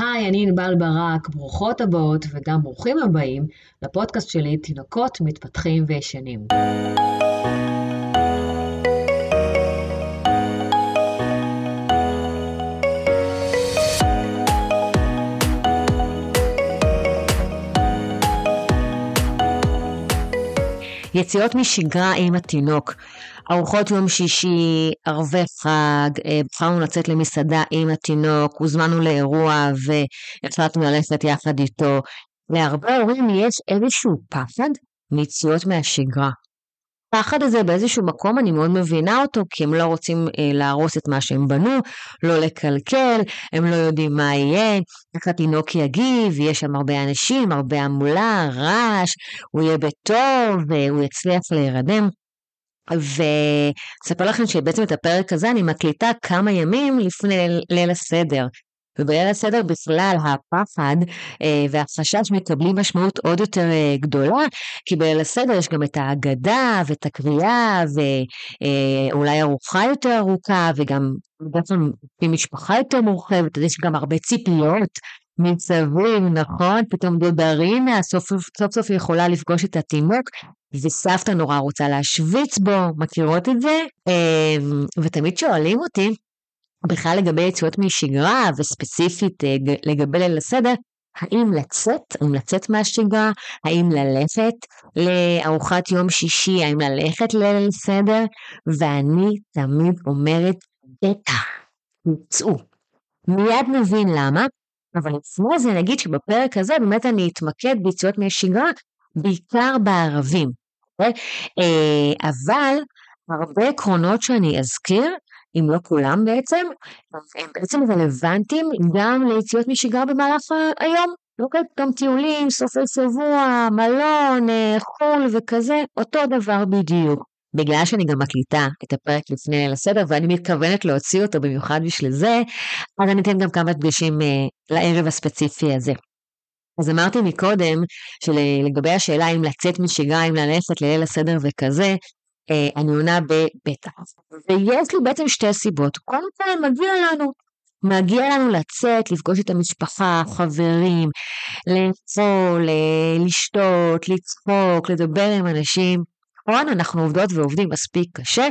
היי, אני ענבל ברק, ברוכות הבאות וגם ברוכים הבאים לפודקאסט שלי, תינוקות מתפתחים וישנים. יציאות משגרה עם התינוק, ארוחות יום שישי, ערבי חג, אה, בחרנו לצאת למסעדה עם התינוק, הוזמנו לאירוע והחלטנו ללכת יחד איתו. להרבה הורים יש איזשהו פחד מיציאות מהשגרה. הפחד הזה באיזשהו מקום אני מאוד מבינה אותו, כי הם לא רוצים אה, להרוס את מה שהם בנו, לא לקלקל, הם לא יודעים מה יהיה, איך התינוק יגיב, יש שם הרבה אנשים, הרבה המולה, רעש, הוא יהיה בטוב, והוא יצליח להירדם. ואספר לכם שבעצם את הפרק הזה אני מקליטה כמה ימים לפני ליל הסדר. ובליל הסדר בכלל הפחד אה, והחשש מקבלים משמעות עוד יותר אה, גדולה, כי בליל הסדר יש גם את ההגדה ואת הקריאה ואולי אה, ארוחה יותר ארוכה וגם בעצם משפחה יותר מורחבת, אז יש גם הרבה ציפיות מסביב, נכון? פתאום דודרינה סוף סוף, סוף יכולה לפגוש את התינוק, וסבתא נורא רוצה להשוויץ בו, מכירות את זה? אמ, ותמיד שואלים אותי, בכלל לגבי יציאות משגרה, וספציפית אה, לגבי ליל הסדר, האם לצאת, האם לצאת מהשגרה, האם ללכת לארוחת יום שישי, האם ללכת לליל סדר, ואני תמיד אומרת, בטח, תצאו. מיד נבין למה, אבל לפני זה נגיד שבפרק הזה באמת אני אתמקד ביציאות מהשגרה בעיקר בערבים. אוקיי? אה, אבל הרבה עקרונות שאני אזכיר, אם לא כולם בעצם, הם בעצם רלוונטיים גם ליציאות משגרה במהלך היום. אוקיי? גם טיולים, סופי שבוע, מלון, אה, חו"ל וכזה, אותו דבר בדיוק. בגלל שאני גם מקליטה את הפרק לפני ליל הסדר ואני מתכוונת להוציא אותו במיוחד בשביל זה, אז אני אתן גם כמה דגשים אה, לערב הספציפי הזה. אז אמרתי מקודם שלגבי השאלה אם לצאת משגרה, אם ללכת לליל הסדר וכזה, אה, אני עונה בבטח. ויש לי בעצם שתי סיבות. קודם כל מגיע לנו, מגיע לנו לצאת, לפגוש את המשפחה, חברים, לאכול, אה, לשתות, לצחוק, לדבר עם אנשים. נכון? אנחנו עובדות ועובדים מספיק קשה,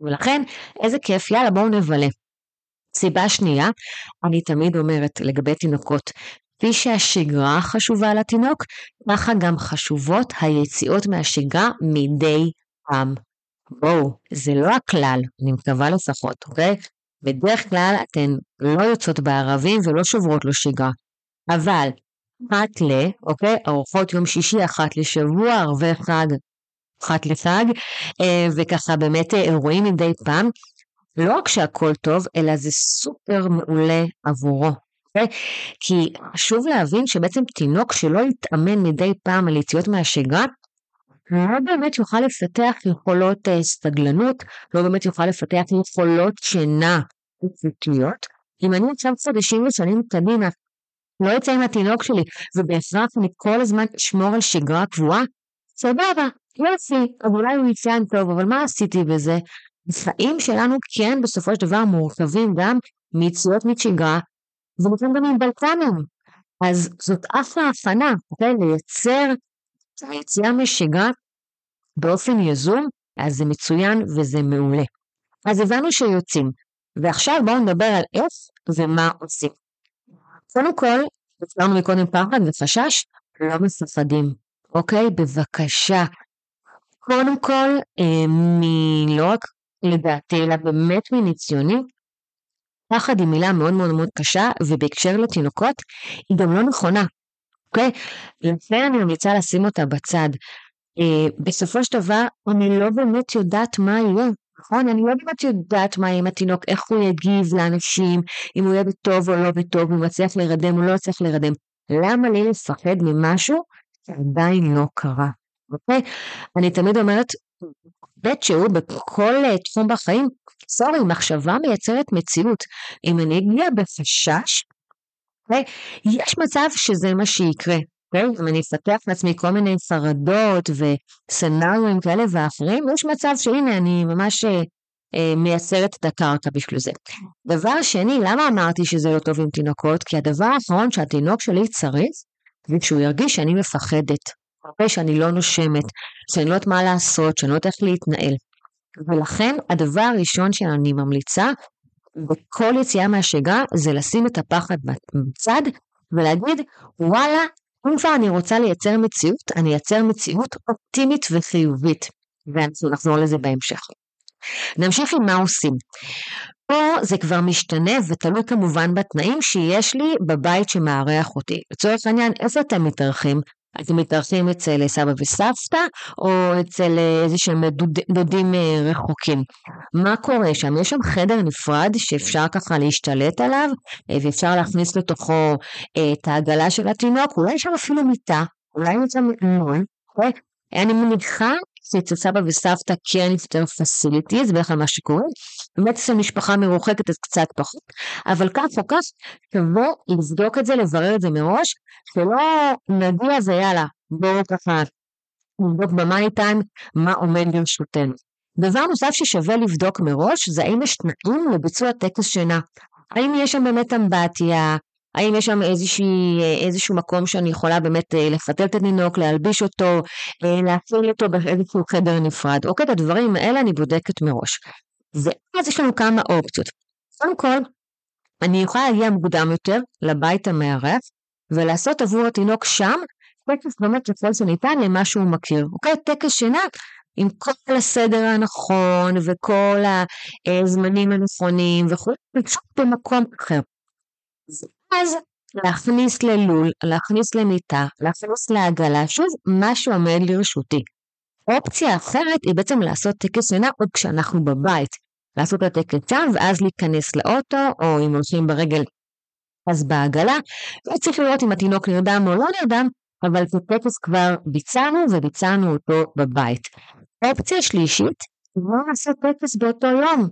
ולכן איזה כיף, יאללה בואו נבלה. סיבה שנייה, אני תמיד אומרת לגבי תינוקות, כפי שהשגרה חשובה לתינוק, ככה גם חשובות היציאות מהשגרה מדי פעם. בואו, זה לא הכלל, אני מקווה לפחות, אוקיי? בדרך כלל אתן לא יוצאות בערבים ולא שוברות לו שגרה. אבל אחת ל, אוקיי? ארוחות יום שישי אחת לשבוע, ערבי חג אחת לחג, אה, וככה באמת אה, רואים מדי פעם, לא רק שהכל טוב, אלא זה סופר מעולה עבורו. Okay? אוקיי? כי חשוב להבין שבעצם תינוק שלא יתאמן מדי פעם על יציאות מהשגרה, לא באמת יוכל לפתח יכולות uh, סתגלנות, לא באמת יוכל לפתח יכולות שינה איכותיות. אם אני עכשיו חודשים ושנים קדימה לא אצא עם התינוק שלי ובהכרח אני כל הזמן אשמור על שגרה קבועה, סבבה, יופי, אבל אולי הוא יצאן טוב, אבל מה עשיתי בזה? החיים שלנו כן בסופו של דבר מורכבים גם מיציאות משגרה, ולפעמים גם עם בלקנים. אז זאת אחלה הכנה, אוקיי? לייצר את היציאה משגרה באופן יזום, אז זה מצוין וזה מעולה. אז הבנו שיוצאים, ועכשיו בואו נדבר על איך ומה עושים. קודם כל, הזכרנו מקודם פחד וחשש, לא מפחדים, אוקיי? בבקשה, קודם כל, אה, מלא רק לדעתי, אלא באמת מניסיוני, פחד היא מילה מאוד מאוד מאוד קשה, ובהקשר לתינוקות, היא גם לא נכונה, אוקיי? לכן אני ממליצה לשים אותה בצד. אה, בסופו של דבר, אני לא באמת יודעת מה יהיה, נכון? אני לא באמת יודעת מה יהיה עם התינוק, איך הוא יגיב לאנשים, אם הוא יהיה בטוב או לא בטוב, אם הוא יצליח להירדם או לא יצליח להירדם. למה לי לפחד ממשהו שעדיין לא קרה? אוקיי? אני תמיד אומרת, בית שהוא בכל אה, תחום בחיים, סורי, מחשבה מייצרת מציאות. אם אני אגיע בחשש, אוקיי? יש מצב שזה מה שיקרה. אוקיי? אם אני אפתח לעצמי כל מיני חרדות וסצנריונים כאלה ואחרים, יש מצב שהנה אני ממש אה, אה, מייצרת את הקרקע בשביל זה. דבר שני, למה אמרתי שזה לא טוב עם תינוקות? כי הדבר האחרון שהתינוק שלי צריך, זה שהוא ירגיש שאני מפחדת, הרבה שאני לא נושמת, שאני לא יודעת מה לעשות, שאני לא יודעת איך להתנהל. ולכן הדבר הראשון שאני ממליצה בכל יציאה מהשגרה זה לשים את הפחד בצד ולהגיד וואלה אם כבר אני רוצה לייצר מציאות אני אייצר מציאות אופטימית וחיובית ואנחנו נחזור לזה בהמשך. נמשיך עם מה עושים. פה זה כבר משתנה ותלוי כמובן בתנאים שיש לי בבית שמארח אותי. לצורך העניין, איפה אתם מתארחים? אתם מתארחים אצל סבא וסבתא או אצל איזה שהם דוד, דודים אה, רחוקים. מה קורה שם? יש שם חדר נפרד שאפשר ככה להשתלט עליו אה, ואפשר להכניס לתוכו אה, את העגלה של התינוק, אולי יש שם אפילו מיטה, אולי יש שם נועל. אני מניחה שאצל סבא וסבתא כן יותר פסיליטי, זה בדרך כלל מה שקורה. באמת אצל משפחה מרוחקת אז קצת פחות, אבל כך או כך שווה לבדוק את זה, לברר את זה מראש, שלא נגיע ויאללה, בואו ככה נבדוק במאני טיים מה עומד לרשותנו. דבר נוסף ששווה לבדוק מראש זה האם יש תנאים לביצוע טקס שינה. האם יש שם באמת אמבטיה, האם יש שם איזושהי, איזשהו מקום שאני יכולה באמת אה, לפתל את התינוק, להלביש אותו, אה, להפעיל אותו באיזשהו חדר נפרד. אוקיי, את הדברים האלה אני בודקת מראש. ואז יש לנו כמה אופציות. קודם כל, אני יכולה להגיע מוקדם יותר לבית המארח ולעשות עבור התינוק שם טקס באמת ככל שניתן למה שהוא מכיר. אוקיי, טקס שינה עם כל הסדר הנכון וכל הזמנים הנכונים וכו', פשוט במקום אחר. אז להכניס ללול, להכניס למיטה, להכניס לעגלה, שוב, מה שעומד לרשותי. אופציה אחרת היא בעצם לעשות טקס שינה עוד כשאנחנו בבית. לעשות את הטקס שם ואז להיכנס לאוטו, או אם הולכים ברגל אז בעגלה, וצריך לראות אם התינוק נרדם או לא נרדם, אבל את הטקס כבר ביצענו וביצענו אותו בבית. אופציה שלישית, לא לעשות טקס באותו יום.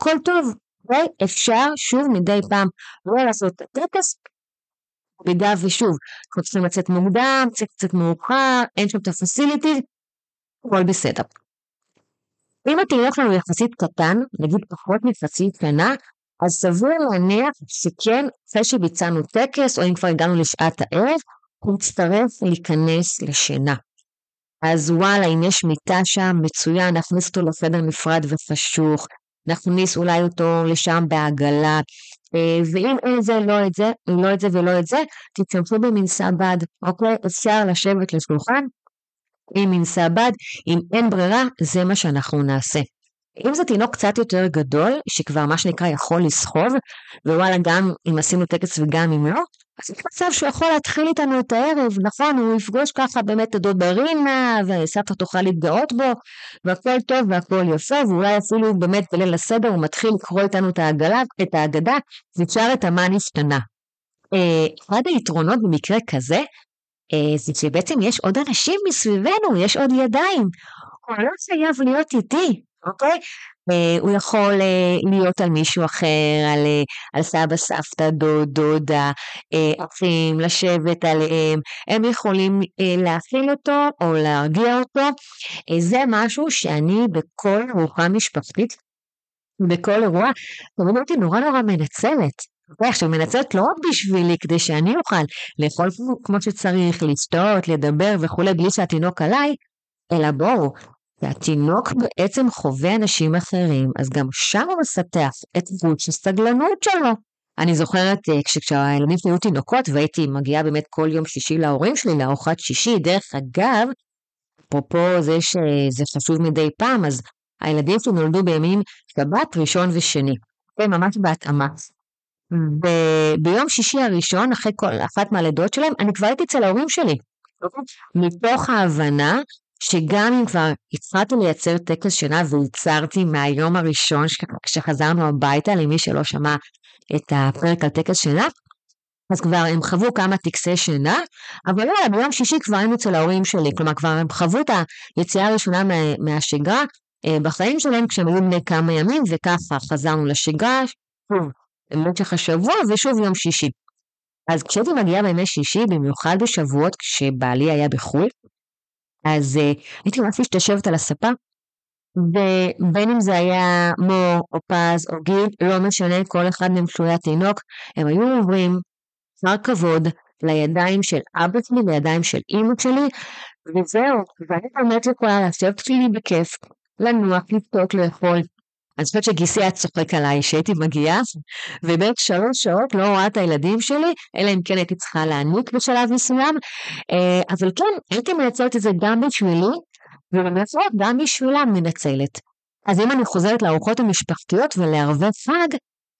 הכל טוב, ואפשר שוב מדי פעם לא לעשות את הטקס, במידה ושוב, אנחנו צריכים לצאת מוקדם, קצת קצת מאוחר, אין שם את הפסיליטי, הכל בסדר. אם התינוק שלנו יחסית קטן, נגיד פחות מחצי שנה, אז סביר להניח שכן, אחרי שביצענו טקס, או אם כבר הגענו לשעת הערב, הוא יצטרף להיכנס לשינה. אז וואלה, אם יש מיטה שם, מצוין, נכניס אותו לחדר נפרד ופשוך, נכניס אולי אותו לשם בעגלה, אה, ואם אין זה, לא את זה, לא את זה ולא את זה, תצטרכו במנסה בד, אוקיי? אפשר לשבת לשולחן עם מנסה בד, אם אין ברירה, זה מה שאנחנו נעשה. אם זה תינוק קצת יותר גדול, שכבר מה שנקרא יכול לסחוב, ווואלה גם אם עשינו טקס וגם אם לא, אז יש מצב שהוא יכול להתחיל איתנו את הערב, נכון, הוא יפגוש ככה באמת את הדוד ברינה, וסבתא תוכל להתגאות בו, והכל טוב והכל יפה, ואולי אפילו באמת בליל הסדר הוא מתחיל לקרוא איתנו את העגלה, את ההגדה, ושאר את המה נשתנה. אה, אחד היתרונות במקרה כזה, אה, זה שבעצם יש עוד אנשים מסביבנו, יש עוד ידיים. הוא לא חייב להיות איתי, אוקיי? Uh, הוא יכול uh, להיות על מישהו אחר, על, uh, על סבא, סבתא, דוד, דודה, אחים, לשבת עליהם, הם יכולים להכיל אותו או להרגיע אותו. זה משהו שאני בכל ארוחה משפחתית, בכל אירוע, תמיד אותי נורא נורא מנצלת. עכשיו מנצלת לא רק בשבילי, כדי שאני אוכל לאכול כמו שצריך, לשתות, לדבר וכולי, בלי שהתינוק עליי, אלא בואו, והתינוק בעצם חווה אנשים אחרים, אז גם שם הוא מפתח את גבול הסגלנות שלו. אני זוכרת אה, כשהילדים שלי היו תינוקות והייתי מגיעה באמת כל יום שישי להורים שלי לארוחת שישי, דרך אגב, אפרופו זה שזה חשוב מדי פעם, אז הילדים שלי נולדו בימים שבת, ראשון ושני, זה ממש בהתאמה. וביום שישי הראשון, אחרי כל אחת מהלידות שלהם, אני כבר הייתי אצל ההורים שלי. מתוך ההבנה שגם אם כבר התחלתי לייצר טקס שינה וייצרתי מהיום הראשון כשחזרנו הביתה, למי שלא שמע את הפרק על טקס שינה, אז כבר הם חוו כמה טקסי שינה, אבל לא, ביום שישי כבר היינו אצל ההורים שלי, כלומר כבר הם חוו את היציאה הראשונה מה, מהשגרה אה, בחיים שלהם כשהם היו בני כמה ימים, וככה חזרנו לשגרה, שוב, במשך השבוע ושוב יום שישי. אז כשהייתי מגיעה בימי שישי, במיוחד בשבועות כשבעלי היה בחו"ל, אז uh, הייתי ממש משתשבת על הספה, ובין אם זה היה מור או פז או גיל, לא משנה, כל אחד מהם כשהוא היה תינוק, הם היו עוברים שר כבוד לידיים של אבא שלי, לידיים של אימא שלי, וזהו, ואני באמת יכולה לשבת שלי בכיף, לנוח, לבטות, לאכול. אני חושבת שגיסי היה צוחק עליי שהייתי מגיעה, ובערך שלוש שעות לא רואה את הילדים שלי, אלא אם כן הייתי צריכה להעניק בשלב מסוים, אה, אבל כן, הייתי מנצלת את זה גם בשבילי, ובמעצרות גם בשבילם מנצלת. אז אם אני חוזרת לארוחות המשפחתיות ולערבי חג,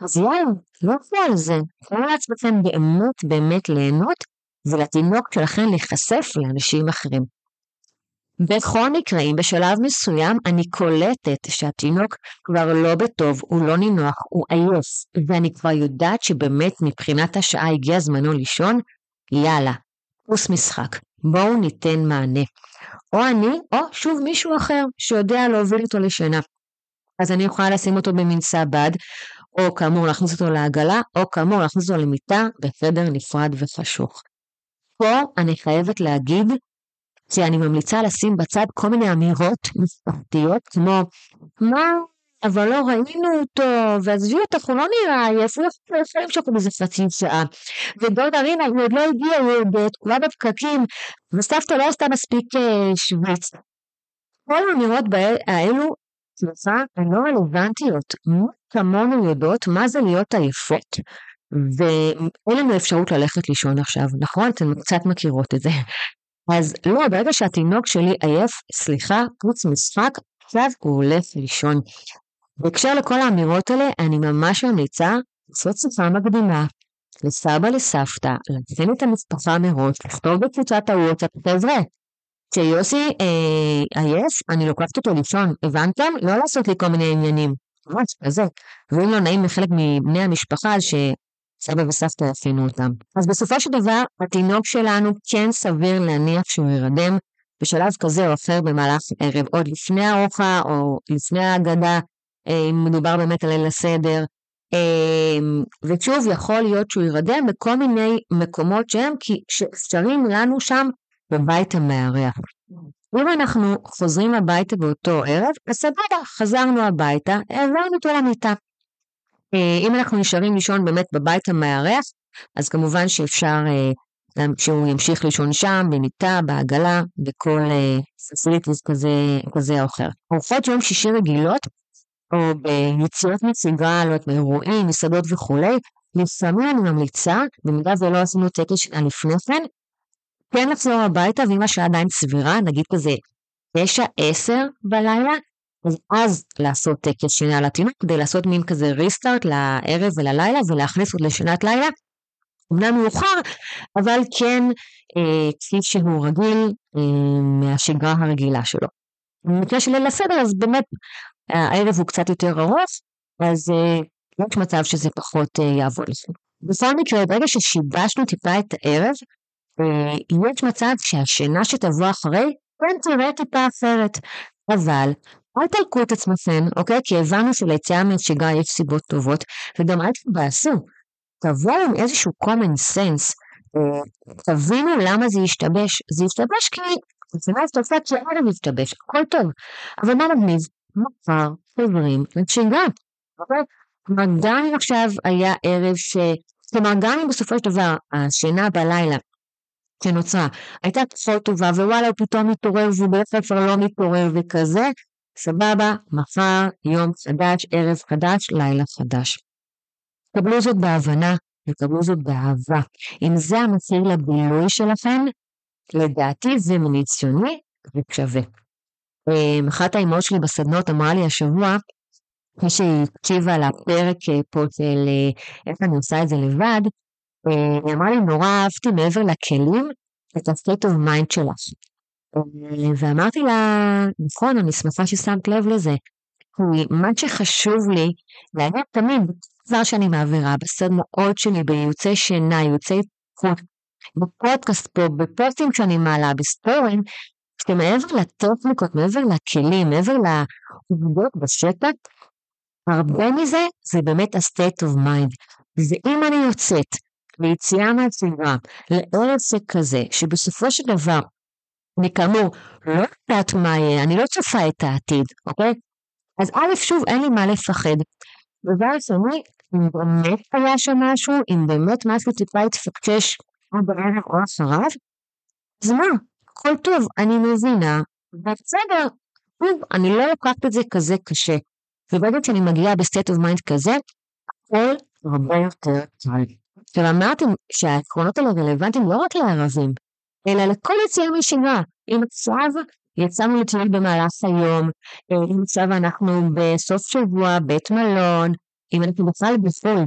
אז יאללה, לא על זה. תנו לעצמכם באמת באמת ליהנות, ולתינוק שלכם להיחשף לאנשים אחרים. בכל מקרה, אם בשלב מסוים אני קולטת שהתינוק כבר לא בטוב, הוא לא נינוח, הוא עייף, ואני כבר יודעת שבאמת מבחינת השעה הגיע זמנו לישון, יאללה, פוס משחק, בואו ניתן מענה. או אני, או שוב מישהו אחר שיודע להוביל אותו לשינה. אז אני יכולה לשים אותו במנסה בד, או כאמור להכניס אותו לעגלה, או כאמור להכניס אותו למיטה בחדר נפרד וחשוך. פה אני חייבת להגיד שאני ממליצה לשים בצד כל מיני אמירות משפחתיות כמו מה אבל לא ראינו אותו, ועזבי אותך, הוא לא נראה עייף, הוא יכול למשוך בזה חצי שעה. ודודה רינה, היא עוד לא הגיעה, היא עוד תקועה בפקקים, וסבתא לא עשתה מספיק אה, שוויץ. כל האמירות האלו, סליחה, הן לא רלוונטיות. כמונו יודעות מה זה להיות עייפות, ואין לנו אפשרות ללכת לישון עכשיו, נכון? אתן קצת מכירות את זה. אז לא, ברגע שהתינוק שלי עייף, סליחה, פוץ משחק, עכשיו הוא הולך לישון. בהקשר לכל האמירות האלה, אני ממש ממליצה לעשות שיחה מקדימה לסבא לסבתא, להכין את המשפחה מראש, לכתוב בקבוצת הוואטסאפ, חבר'ה, כשיוסי אה, עייף, אני לוקחת אותו לישון, הבנתם? לא לעשות לי כל מיני עניינים, ממש כזה. ואם לא נעים לחלק מבני המשפחה, אז שסבא וסבתא יכינו אותם. אז בסופו של דבר, התינוק שלנו כן סביר להניח שהוא ירדם בשלב כזה או אחר במהלך ערב, עוד לפני הארוחה או לפני ההגדה, אה, אם מדובר באמת על ליל הסדר. אה, ושוב, יכול להיות שהוא ירדם בכל מיני מקומות שהם, כי שאפשרים לנו שם בבית המארח. אם אנחנו חוזרים הביתה באותו ערב, אז סבבה, חזרנו הביתה, העברנו אותו למיטה. אה, אם אנחנו נשארים לישון באמת בבית המארח, אז כמובן שאפשר שהוא ימשיך לישון שם, במיטה, בעגלה, בכל פסיליטיס כזה, כזה או אחר. ארוחות יום שישי רגילות או ביציאות מסגרה, לא יודעת, באירועים, מסעדות וכולי, לפעמים אני ממליצה, במידה ולא עשינו טקס לפני כן, כן לחזור הביתה, ואם השעה עדיין סבירה, נגיד כזה 9-10 בלילה, אז אז לעשות טקס שינה לתינוק, כדי לעשות מין כזה ריסטארט לערב וללילה, ולהכניס עוד לשנת לילה. אמנם מאוחר, אבל כן אה, כפי שהוא רגיל אה, מהשגרה הרגילה שלו. במקרה של ליל הסדר, אז באמת הערב הוא קצת יותר ארוך, אז uh, יש מצב שזה פחות uh, יעבוד לכם. בכל מקרה, ברגע ששיבשנו טיפה את הערב, uh, יש מצב שהשינה שתבוא אחרי, כן תראה טיפה אחרת. אבל אל תלקו את עצמכם, אוקיי? כי הבנו שליציאה מהשגרה יש סיבות טובות, וגם אל תתבאסו. תבואו עם איזשהו common sense, תבינו למה זה ישתבש. זה ישתבש כי שאתה עושה כשהערב ישתבש, הכל טוב. אבל מה מגניב? מחר חוזרים לשגרה. אוקיי? כלומר, גם אם עכשיו היה ערב ש... כלומר, גם אם בסופו של דבר השינה בלילה שנוצרה הייתה פחות טובה, ווואלה, הוא פתאום מתעורר והוא כלל כבר לא מתעורר וכזה, סבבה, מחר, יום חדש, ערב חדש, לילה חדש. קבלו זאת בהבנה וקבלו זאת באהבה. אם זה המחיר לבילוי שלכם, לדעתי זה מניסיוני ושווה. אמ, אחת האימהות שלי בסדנות אמרה לי השבוע, אחרי שהיא הקשיבה לפרק אה, פה של אה, איך אני עושה את זה לבד, אה, היא אמרה לי, נורא אהבתי מעבר לכלים את ה-state of mind שלך. ואמרתי לה, נכון, אני שמחה ששמת לב לזה. מה שחשוב לי להגיד תמיד, דבר שאני מעבירה, בסדנאות שלי, בייעוצי שינה, ייעוצי חוץ, בפודקאסט פה, בפוסטים שאני מעלה, בסטורים, שמעבר לטכניקות, מעבר לכלים, מעבר לעובדות בשטח, הרבה מזה זה באמת ה-state of mind. ואם אני יוצאת ליציאה מהצעירה, לערב כזה, שבסופו של דבר אני כאמור לא יודעת מה יהיה, אני לא צופה את העתיד, אוקיי? אז א', שוב, אין לי מה לפחד. דבר שני, אם באמת היה שם משהו, אם באמת משהו טיפה התפקשש או בערב או אחריו, אז מה, הכל טוב, אני מבינה, בסדר, שוב, אני לא לוקחת את זה כזה קשה. וברגע שאני מגיעה ב state of mind כזה, הכל הרבה יותר קל. עכשיו אמרתי שהעקרונות האלה רלוונטיים לא רק לערבים, אלא לכל יציאה משגרה. אם עכשיו יצאנו לטיול במהלך היום, אם עכשיו אנחנו בסוף שבוע, בית מלון, אם אנחנו בכלל בחו"ל,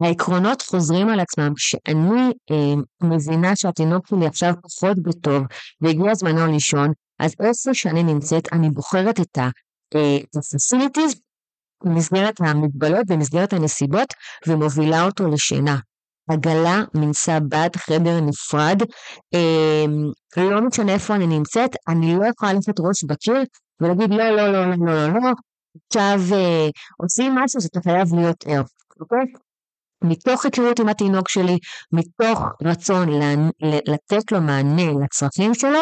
העקרונות חוזרים על עצמם. כשאני אה, מבינה שהתינוק שלי עכשיו פחות בטוב והגיע זמנו לישון, אז איפה שאני נמצאת אני בוחרת את ה-facilities אה, במסגרת המגבלות, במסגרת הנסיבות, ומובילה אותו לשינה. עגלה, מנסה בד, חדר נפרד, אה, לא משנה איפה אני נמצאת, אני לא יכולה ללכת ראש בקיר ולהגיד לא, לא, לא, לא, לא, לא, עכשיו אה, עושים משהו, זה חייב להיות ער, אוקיי? מתוך היכרות עם התינוק שלי, מתוך רצון לתת לו מענה לצרכים שלו,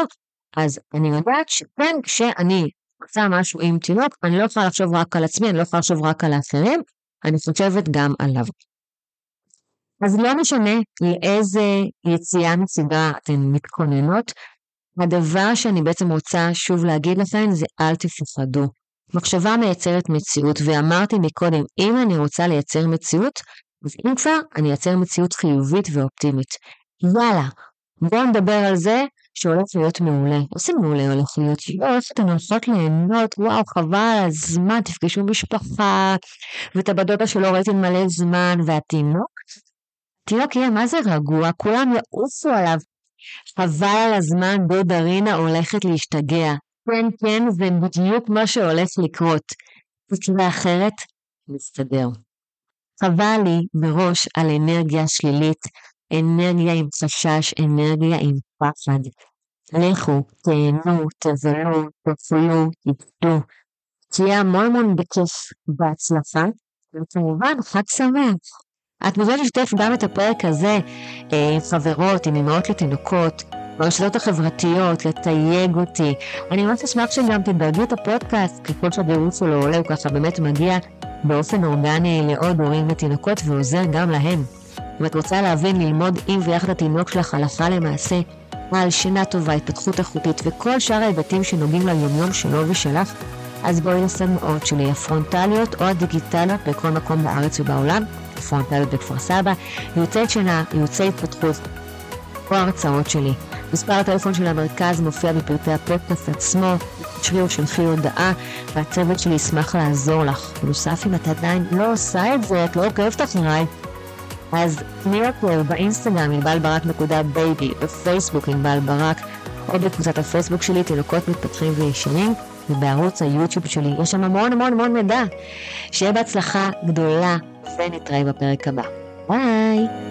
אז אני יודעת שכן, כשאני עושה משהו עם תינוק, אני לא יכולה לחשוב רק על עצמי, אני לא יכולה לחשוב רק על האחרים, אני חושבת גם עליו. אז לא משנה לאיזה יציאה מסדרה אתן מתכוננות, הדבר שאני בעצם רוצה שוב להגיד לכם זה אל תפחדו. מחשבה מייצרת מציאות, ואמרתי מקודם, אם אני רוצה לייצר מציאות, אז אם כבר, אני אייצר מציאות חיובית ואופטימית. יאללה, בואו נדבר על זה שהולך להיות מעולה. איזה מעולה הולך להיות? יואו, אתן הולכות ליהנות, וואו, חבל על הזמן, תפגשו משפחה, ואת הבדודה שלא ראיתי מלא זמן, והתינוק, התינוק יהיה מה זה רגוע, כולם יעופו עליו. חבל על הזמן, דודה רינה הולכת להשתגע. כן, כן, זה בדיוק מה שהולך לקרות. תקרה אחרת, מסתדר. חבל לי מראש על אנרגיה שלילית, אנרגיה עם חשש, אנרגיה עם פחד. לכו, תהנו, תבלו, תפלו, תפלו. תהיה המון המון בכיף, בהצלחה, וכמובן חג שמח. את מוזמנת לשתף גם את הפרק הזה אה, עם חברות, עם אמהות לתינוקות, ברשתות החברתיות, לתייג אותי. אני ממש אשמח שגם תדרגו את הפודקאסט, ככל שהדירוג שלו עולה, הוא ככה באמת מגיע באופן אורגני לעוד הורים ותינוקות ועוזר גם להם. אם את רוצה להבין, ללמוד עם ויחד התינוק שלך הלכה למעשה על שינה טובה, התפתחות איכותית וכל שאר ההיבטים שנוגעים ליומיום שלו ושלך, אז בואי לסדנאות שלי, הפרונטליות או הדיגיטליות בכל מקום בארץ ובעולם, הפרונטליות בכפר סבא, ייעוצי שינה, ייעוצי התפתחות או הרצאות שלי. מספר הטלפון של המרכז מופיע בפרטי הפודקאסט עצמו, תקשרי או שלחי הודעה, והצוות שלי ישמח לעזור לך. בנוסף, אם את עדיין לא עושה את זה, את לא עוקבת אחריי, אז תני יותר באינסטגרם ענבל ברק נקודה baby, בפייסבוק ענבל ברק, או בקבוצת הפייסבוק שלי, תינוקות מתפתחים וישנים, ובערוץ היוטיוב שלי יש שם המון המון המון מידע. שיהיה בהצלחה גדולה, ונתראה בפרק הבא. ביי!